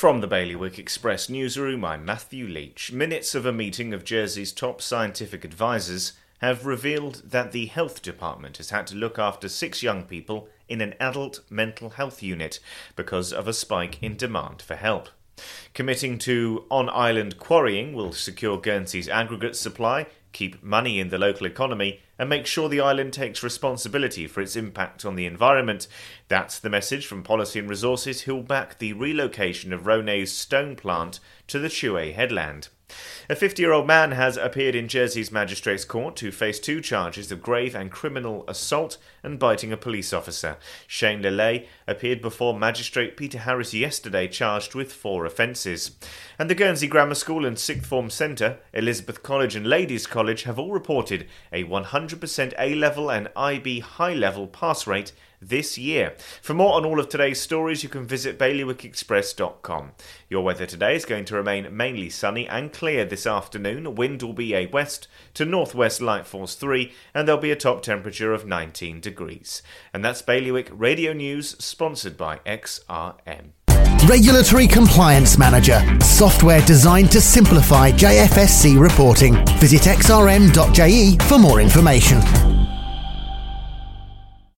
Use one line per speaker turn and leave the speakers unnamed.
From the Bailiwick Express newsroom, I'm Matthew Leach. Minutes of a meeting of Jersey's top scientific advisors have revealed that the health department has had to look after six young people in an adult mental health unit because of a spike in demand for help. Committing to on island quarrying will secure Guernsey's aggregate supply keep money in the local economy, and make sure the island takes responsibility for its impact on the environment. That's the message from Policy and Resources, who'll back the relocation of Ronez's stone plant to the Chouet headland. A 50 year old man has appeared in Jersey's magistrates' court to face two charges of grave and criminal assault and biting a police officer. Shane Lele appeared before Magistrate Peter Harris yesterday, charged with four offences. And the Guernsey Grammar School and Sixth Form Centre, Elizabeth College, and Ladies College have all reported a 100% A level and IB high level pass rate this year. For more on all of today's stories, you can visit bailiwickexpress.com. Your weather today is going to remain mainly sunny and clear this afternoon. Wind will be a west to northwest light force 3, and there'll be a top temperature of 19 degrees. And that's Bailiwick Radio News, sponsored by XRM.
Regulatory Compliance Manager, software designed to simplify JFSC reporting. Visit xrm.je for more information.